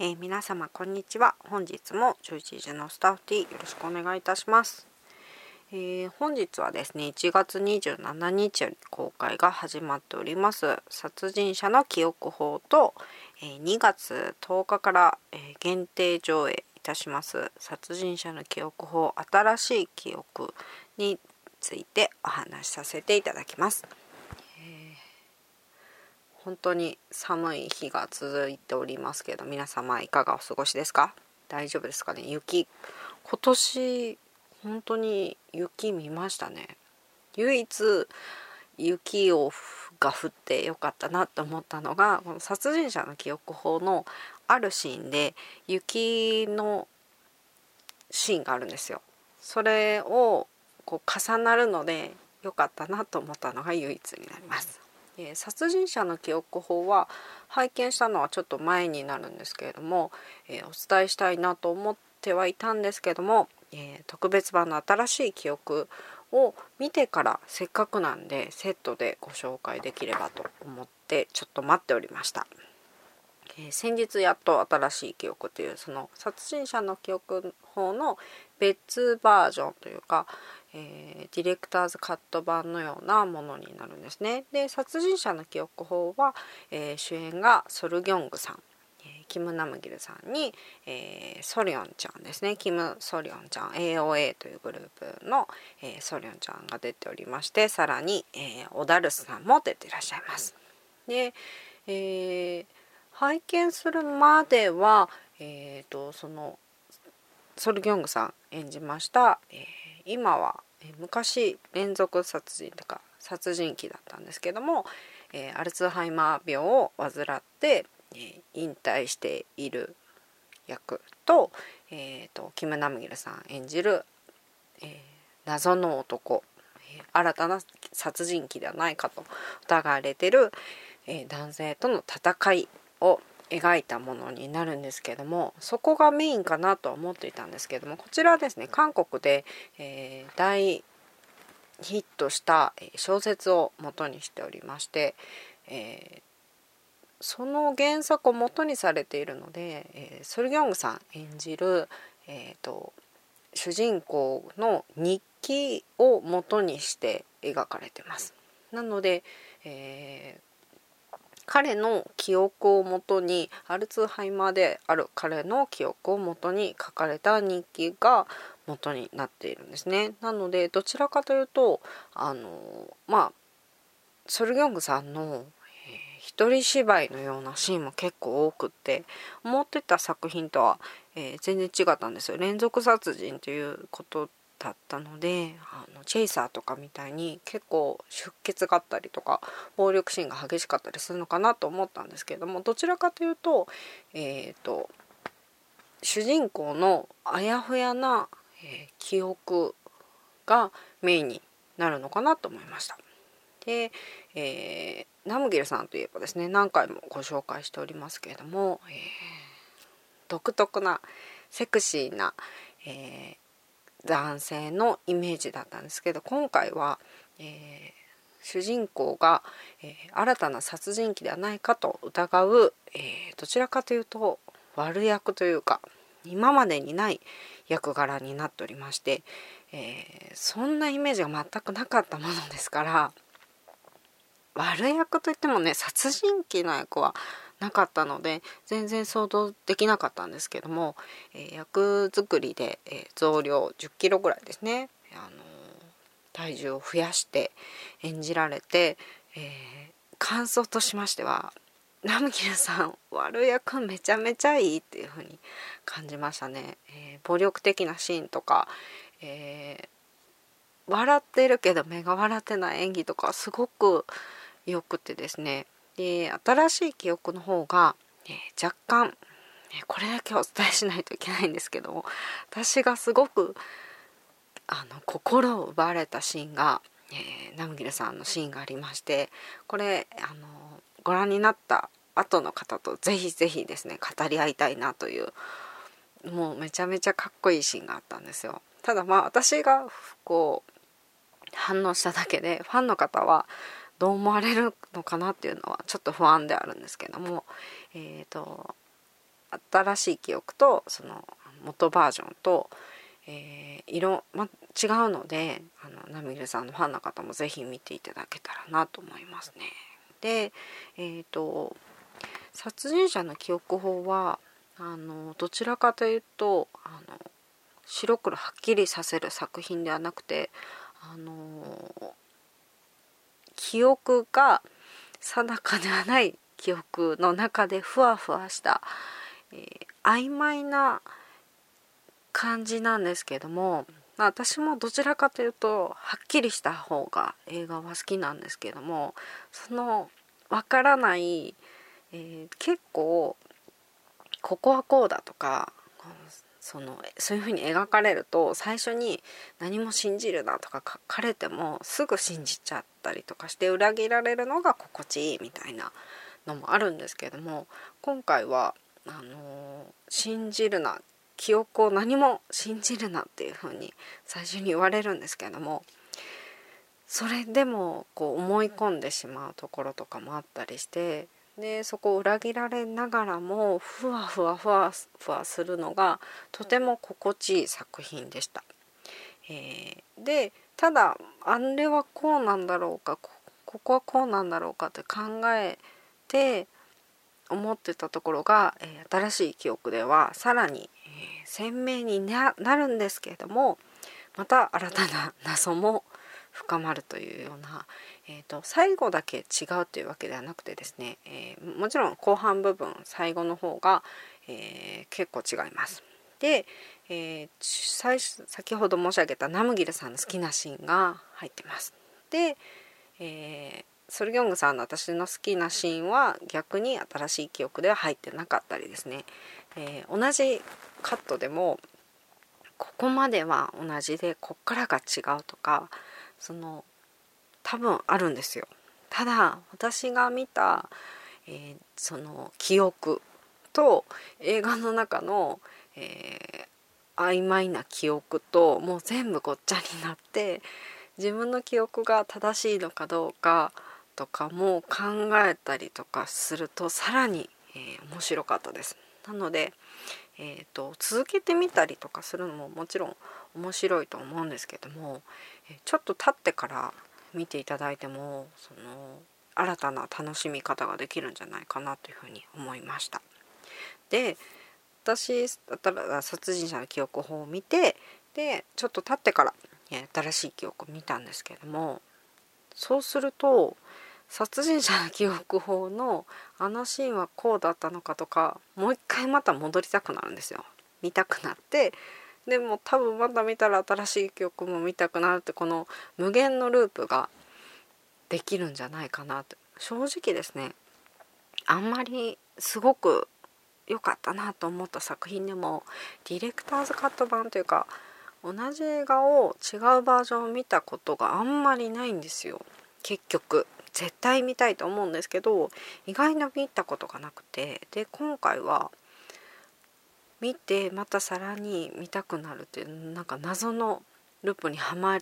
えー、皆様こんにちは。本日も11時のスタッフティよろしくお願いいたします、えー、本日はですね1月27日より公開が始まっております。殺人者の記憶法と、えー、2月10日から、え限定上映いたします。殺人者の記憶法新しい記憶についてお話しさせていただきます。本当に寒い日が続いておりますけど皆様いかがお過ごしですか？大丈夫ですかね？雪今年本当に雪見ましたね。唯一雪をが降ってよかったなと思ったのがこの殺人者の記憶法のあるシーンで雪のシーンがあるんですよ。それをこう重なるので良かったなと思ったのが唯一になります。えー、殺人者の記憶法は拝見したのはちょっと前になるんですけれども、えー、お伝えしたいなと思ってはいたんですけども、えー、特別版の新しい記憶を見てからせっかくなんでセットでご紹介できればと思ってちょっと待っておりました。え、先日やっと新しい記憶というその殺人者の記憶法の別バージョンというか、えー、ディレクターズカット版のようなものになるんですね。で殺人者の記憶法は、えー、主演がソルギョングさん、えー、キム・ナムギルさんに、えソリョンちゃんですねキム・ソリョンちゃん AOA というグループの、えソリョンちゃんが出ておりましてさらに、えオダルスさんも出ていらっしゃいます。で、え拝見するまでは、えーと、そのソルギョングさん演じました、えー、今は昔連続殺人とか殺人鬼だったんですけども、え、アルツハイマー病を患って、え、引退している役と,、えーと、キム・ナムギルさん演じる、えー、謎の男、新たな殺人鬼ではないかと疑われてる、え、男性との戦いを描いたものになるんですけどもそこがメインかなとは思っていたんですけどもこちらはですね韓国で、えー、大ヒットした小説を元にしておりまして、えー、その原作を元にされているので、えー、ソルギョングさん演じる、えーと、主人公の日記を元にして描かれてます。なので、えー彼の記憶をもとにアルツハイマーである彼の記憶をもとに書かれた日記が元になっているんですね。なのでどちらかというとあのまあソルギョングさんの、えー、一人芝居のようなシーンも結構多くって思ってた作品とは、えー、全然違ったんですよ。連続殺人ということだったのであのチェイサーとかみたいに結構出血があったりとか暴力シーンが激しかったりするのかなと思ったんですけれどもどちらかというと,、えーと、主人公のあやふやな、えー、記憶がメインになるのかなと思いました。で、えー、ナムギルさんといえばですね何回もご紹介しておりますけれども、えー、独特なセクシーな、え男性のイメージだったんですけど今回は、えー、主人公が、えー、新たな殺人鬼ではないかと疑う、えー、どちらかというと悪役というか今までにない役柄になっておりまして、えそんなイメージが全くなかったものですから悪役といってもね殺人鬼の役はなかったので全然想像できなかったんですけども、えー、役作りで、えー、増量1 0キロぐらいですね、あのー、体重を増やして演じられて、えー感想としましてはナムギルさん悪役めちゃめちゃいいっていう風に感じましたね、え暴力的なシーンとか、え笑ってるけど目が笑ってない演技とかすごく良くてですね。で新しい記憶の方が、えー、若干、これだけお伝えしないといけないんですけども私がすごくあの心を奪われたシーンが、えー、ナムギルさんのシーンがありましてこれあのご覧になった後の方とぜひぜひですね語り合いたいなというもうめちゃめちゃかっこいいシーンがあったんですよ。ただまあ私がこう反応しただけでファンの方はどう思われるのかなっていうのはちょっと不安であるんですけども、えーと、新しい記憶とその元バージョンと、えー、色、ま、違うのであのナミルさんのファンの方も是非見ていただけたらなと思いますね。でえっ、ー、と殺人者の記憶法はあのどちらかというとあの白黒はっきりさせる作品ではなくてあの記憶が定かではない記憶の中でふわふわした、えー、曖昧な感じなんですけども、ま、私もどちらかというとはっきりした方が映画は好きなんですけどもそのわからない、えー、結構ここはこうだとかそのそういう風に描かれると最初に何も信じるなとか書かれてもすぐ信じちゃったりとかして裏切られるのが心地いいみたいなのもあるんですけれども今回はあの信じるな記憶を何も信じるなっていう風に最初に言われるんですけれどもそれでもこう思い込んでしまうところとかもあったりしてでそこを裏切られながらもふわふわふわふわするのがとても心地いい作品でした。えー、でただあれはこうなんだろうかここはこうなんだろうかって考えて思ってたところが、えー、新しい記憶ではさらに、えー、鮮明になるんですけれどもまた新たな謎も深まるというような、えーと、最後だけ違うというわけではなくてですね、えー、もちろん後半部分最後の方が、えー、結構違います。で、えー、最先ほど申し上げたナムギルさんの好きなシーンが入ってます。で、えソルギョングさんの私の好きなシーンは逆に新しい記憶では入ってなかったりですね、え同じカットでもここまでは同じでこっからが違うとかその多分あるんですよただ私が見た、えー、その記憶と映画の中の、えー、曖昧な記憶ともう全部ごっちゃになって自分の記憶が正しいのかどうかとかも考えたりとかするとさらに、えー、面白かったです。なので、えーと続けてみたりとかするのももちろん面白いと思うんですけどもちょっと経ってから見ていただいてもその新たな楽しみ方ができるんじゃないかなというふうに思いました。で私だったら殺人者の記憶法を見てでちょっと経ってから新しい記憶を見たんですけれどもそうすると殺人者の記憶法のあのシーンはこうだったのかとかもう一回また戻りたくなるんですよ。見たくなってでも多分まだ見たら新しい曲も見たくなるってこの無限のループができるんじゃないかなって。正直ですねあんまりすごく良かったなと思った作品でもディレクターズカット版というか同じ映画を違うバージョンを見たことがあんまりないんですよ。結局絶対見たいと思うんですけど意外に見たことがなくてで今回は見てまたさらに見たくなるっていうなんか謎のループにはまっ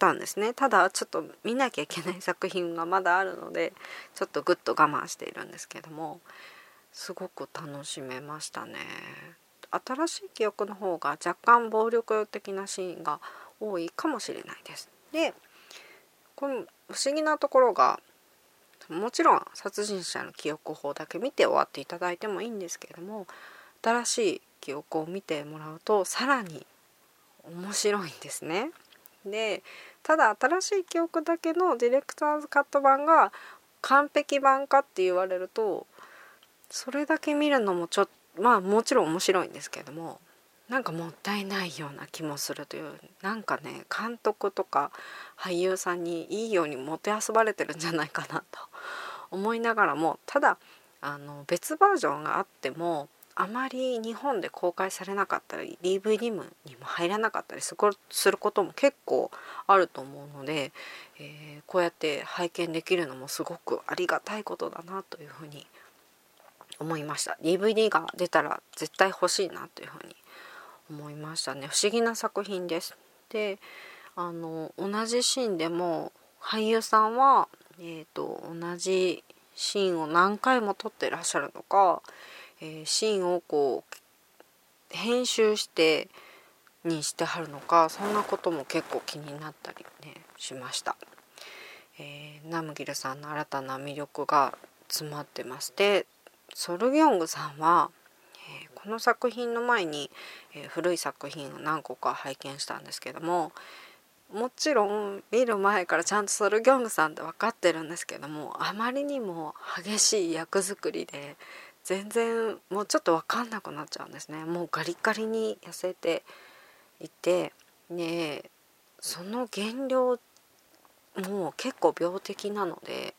たんですね。ただちょっと見なきゃいけない作品がまだあるのでちょっとぐっと我慢しているんですけどもすごく楽しめましたね。新しい記憶の方が若干暴力的なシーンが多いかもしれないです。でこの不思議なところがもちろん殺人者の記憶法だけ見て終わっていただいてもいいんですけれども新しい記憶を見てもらうとさらに面白いんですね。でただ新しい記憶だけのディレクターズカット版が完璧版かって言われるとそれだけ見るのもちょっとまあもちろん面白いんですけどもなんかもったいないような気もするというなんかね監督とか俳優さんにいいようにもてあそばれてるんじゃないかなと思いながらもただあの別バージョンがあってもあまり日本で公開されなかったり DVD にも入らなかったりすることも結構あると思うので、えー、こうやって拝見できるのもすごくありがたいことだなというふうに思いました。DVD が出たら絶対欲しいなというふうに思いましたね。不思議な作品です。であの同じシーンでも俳優さんは、えーと同じシーンを何回も撮ってらっしゃるのかえー、シーンをこう編集してにしてはるのかそんなことも結構気になったりねしました、えー、ナムギルさんの新たな魅力が詰まってましてソルギョングさんは、えー、この作品の前に、えー、古い作品を何個か拝見したんですけどももちろん見る前からちゃんとソルギョングさんって分かってるんですけどもあまりにも激しい役作りで全然もうちょっと分かんなくなっちゃうんですね。もうガリガリに痩せていて。ねその減量も結構病的なので。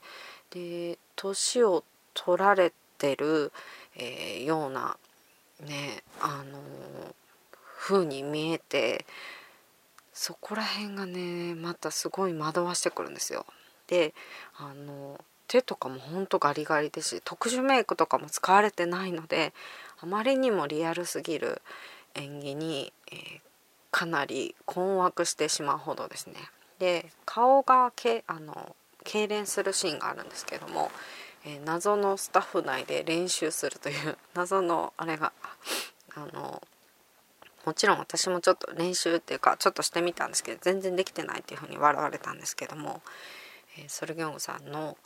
で年を取られてる、えー、ようなねあの風に見えて。そこら辺がねまたすごい惑わしてくるんですよ。であの手とかもほんとガリガリですし特殊メイクとかも使われてないのであまりにもリアルすぎる演技に、えー、かなり困惑してしまうほどですね。で顔がけあの痙攣するシーンがあるんですけども、えー、謎のスタッフ内で練習するという 謎のあれがあのもちろん私もちょっと練習っていうかちょっとしてみたんですけど全然できてないっていうふうに笑われたんですけども、えー、ソルギョングさんの、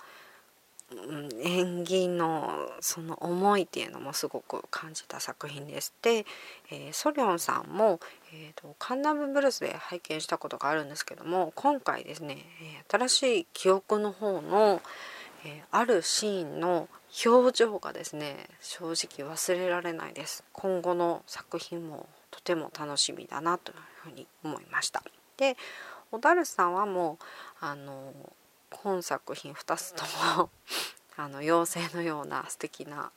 演技のその思いっていうのもすごく感じた作品です。で、えー、ソリョンさんも、えーと、カンナムブルースで拝見したことがあるんですけども今回ですね、新しい記憶の方の、えあるシーンの表情がですね正直忘れられないです今後の作品もとても楽しみだなというふうに思いました。で小樽さんはもうあの本作品2つとも あの妖精のような素敵な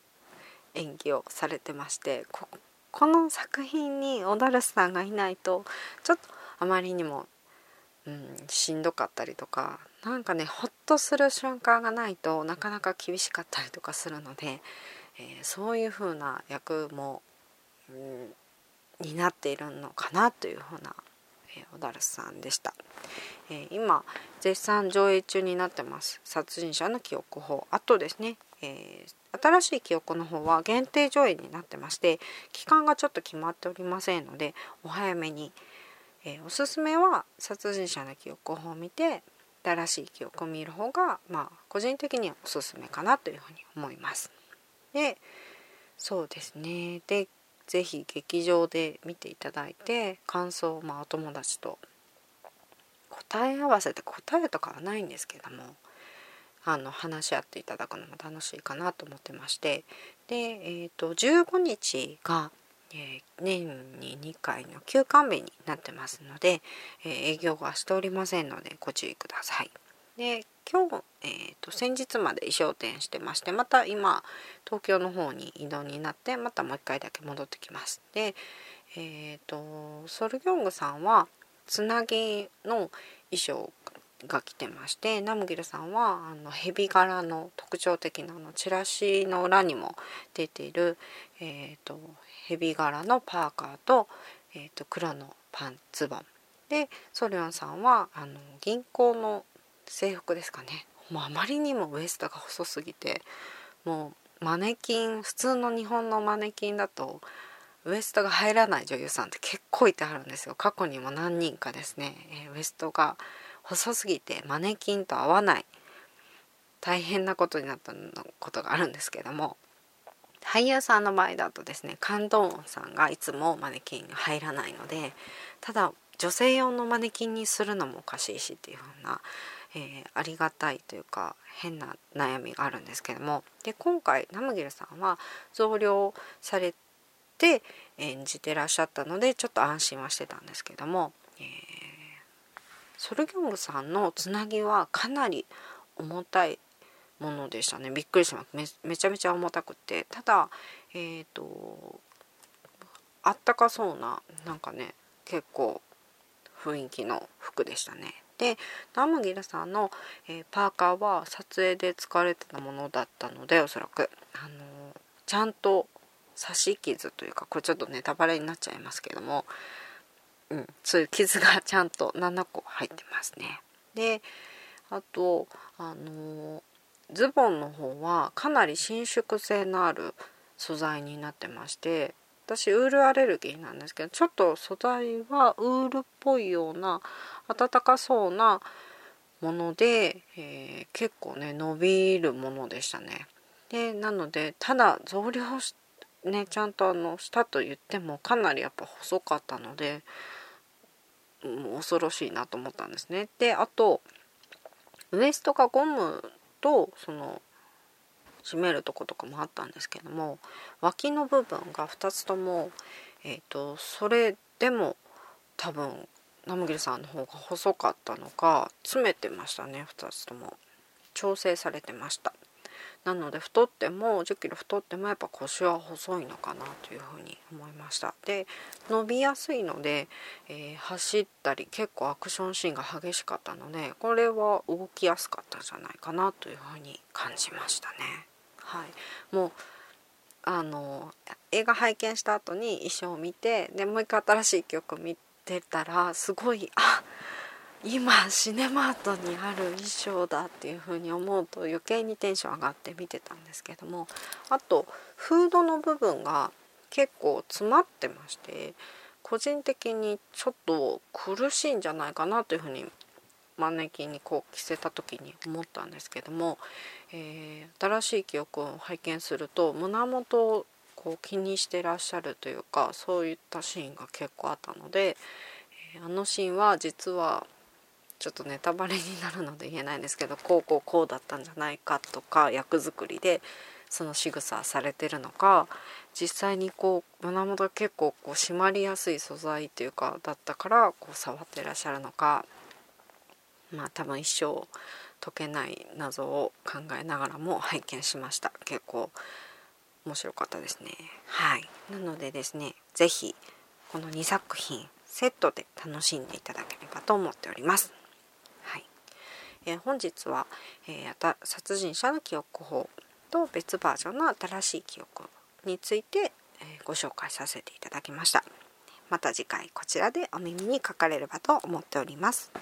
演技をされてましてここの作品に小樽さんがいないとちょっとあまりにも、うん、しんどかったりとかなんかねほっとする瞬間がないとなかなか厳しかったりとかするので、えー、そういう風な役も、うん、になっているのかなというふうな、えー、小樽さんでした、えー、今絶賛上映中になってます。殺人者の記憶法。あとですね、えー、新しい記憶の方は限定上映になってまして期間がちょっと決まっておりませんのでお早めに、えおすすめは殺人者の記憶法を見て新しい記憶を見る方がまあ個人的にはおすすめかなというふうに思います。でそうですね。で是非劇場で見ていただいて感想をまあお友達と答え合わせて答えとかはないんですけどもあの話し合っていただくのも楽しいかなと思ってましてで、えーと、15日が、えー、年に2回の休館日になってますので、えー、営業はしておりませんのでご注意ください。で今日、えーと、先日まで衣装店してましてまた今東京の方に移動になってまたもう一回だけ戻ってきます。で、えーと、ソルギョングさんはつなぎの衣装が来てましてナムギルさんはあのヘビ柄の特徴的なのチラシの裏にも出ている、えーと、ヘビ柄のパーカーと,、えーと黒のパンツボンでソリョンさんはあの銀行の制服ですかね。もうあまりにもウエストが細すぎてもうマネキン普通の日本のマネキンだとウエストが入らない女優さんって結構いてはるんですよ。過去にも何人かですね、えウエストが細すぎてマネキンと合わない。大変なことになったことがあるんですけども。俳優さんの場合だとですねカンドーンさんがいつもマネキンに入らないのでただ女性用のマネキンにするのもおかしいしっていう風なえー、ありがたいというか変な悩みがあるんですけども。で今回ナムギルさんは増量されて演じてらっしゃったのでちょっと安心はしてたんですけども、えー、ソルギョングさんのつなぎはかなり重たいものでしたね。びっくりします。めちゃめちゃ重たくて。ただえっ、ー、とあったかそうななんかね結構雰囲気の服でしたねでナムギルさんの、えー、パーカーは撮影で使われてたものだったのでおそらく、あのー、ちゃんと刺し傷というかこれちょっとネタバレになっちゃいますけども、うん、そういう傷がちゃんと7個入ってますね。であとあのー、ズボンの方はかなり伸縮性のある素材になってまして私ウールアレルギーなんですけどちょっと素材はウールっぽいような暖かそうなもので、えー、結構ね伸びるものでしたね。でなのでただ増量ねちゃんとあのしたと言ってもかなりやっぱ細かったのでもう恐ろしいなと思ったんですね。であとウエストがゴムとその締めるとことかもあったんですけども脇の部分が2つとも、えーと、それでも多分ナムギルさんの方が細かったのか詰めてましたね2つとも。調整されてました。なので太っても1 0キロ太ってもやっぱ腰は細いのかなというふうに思いました。で伸びやすいので、えー、走ったり結構アクションシーンが激しかったのでこれは動きやすかったんじゃないかなというふうに感じましたね。はい。もうあの映画拝見した後に衣装を見てでもう一回新しい曲見てたらすごいあ今シネマートにある衣装だっていう風に思うと余計にテンション上がって見てたんですけどもあとフードの部分が結構詰まってまして個人的にちょっと苦しいんじゃないかなというふうにマネキンにこう着せた時に思ったんですけども、えー、新しい記憶を拝見すると胸元をこう気にしてらっしゃるというかそういったシーンが結構あったので、えー、あのシーンは実はちょっとネタバレになるので言えないんですけどこうこうこうだったんじゃないかとか役作りでその仕草されてるのか実際にこう胸元結構こう締まりやすい素材っていうかだったからこう触ってらっしゃるのかまあ多分一生解けない謎を考えながらも拝見しました。結構面白かったですね。はい。なのでですね是非この2作品セットで楽しんでいただければと思っております。はい。えー、本日は、えー、殺人者の記憶法と別バージョンの新しい記憶について、えー、ご紹介させていただきました。また次回こちらでお耳にかかれればと思っております。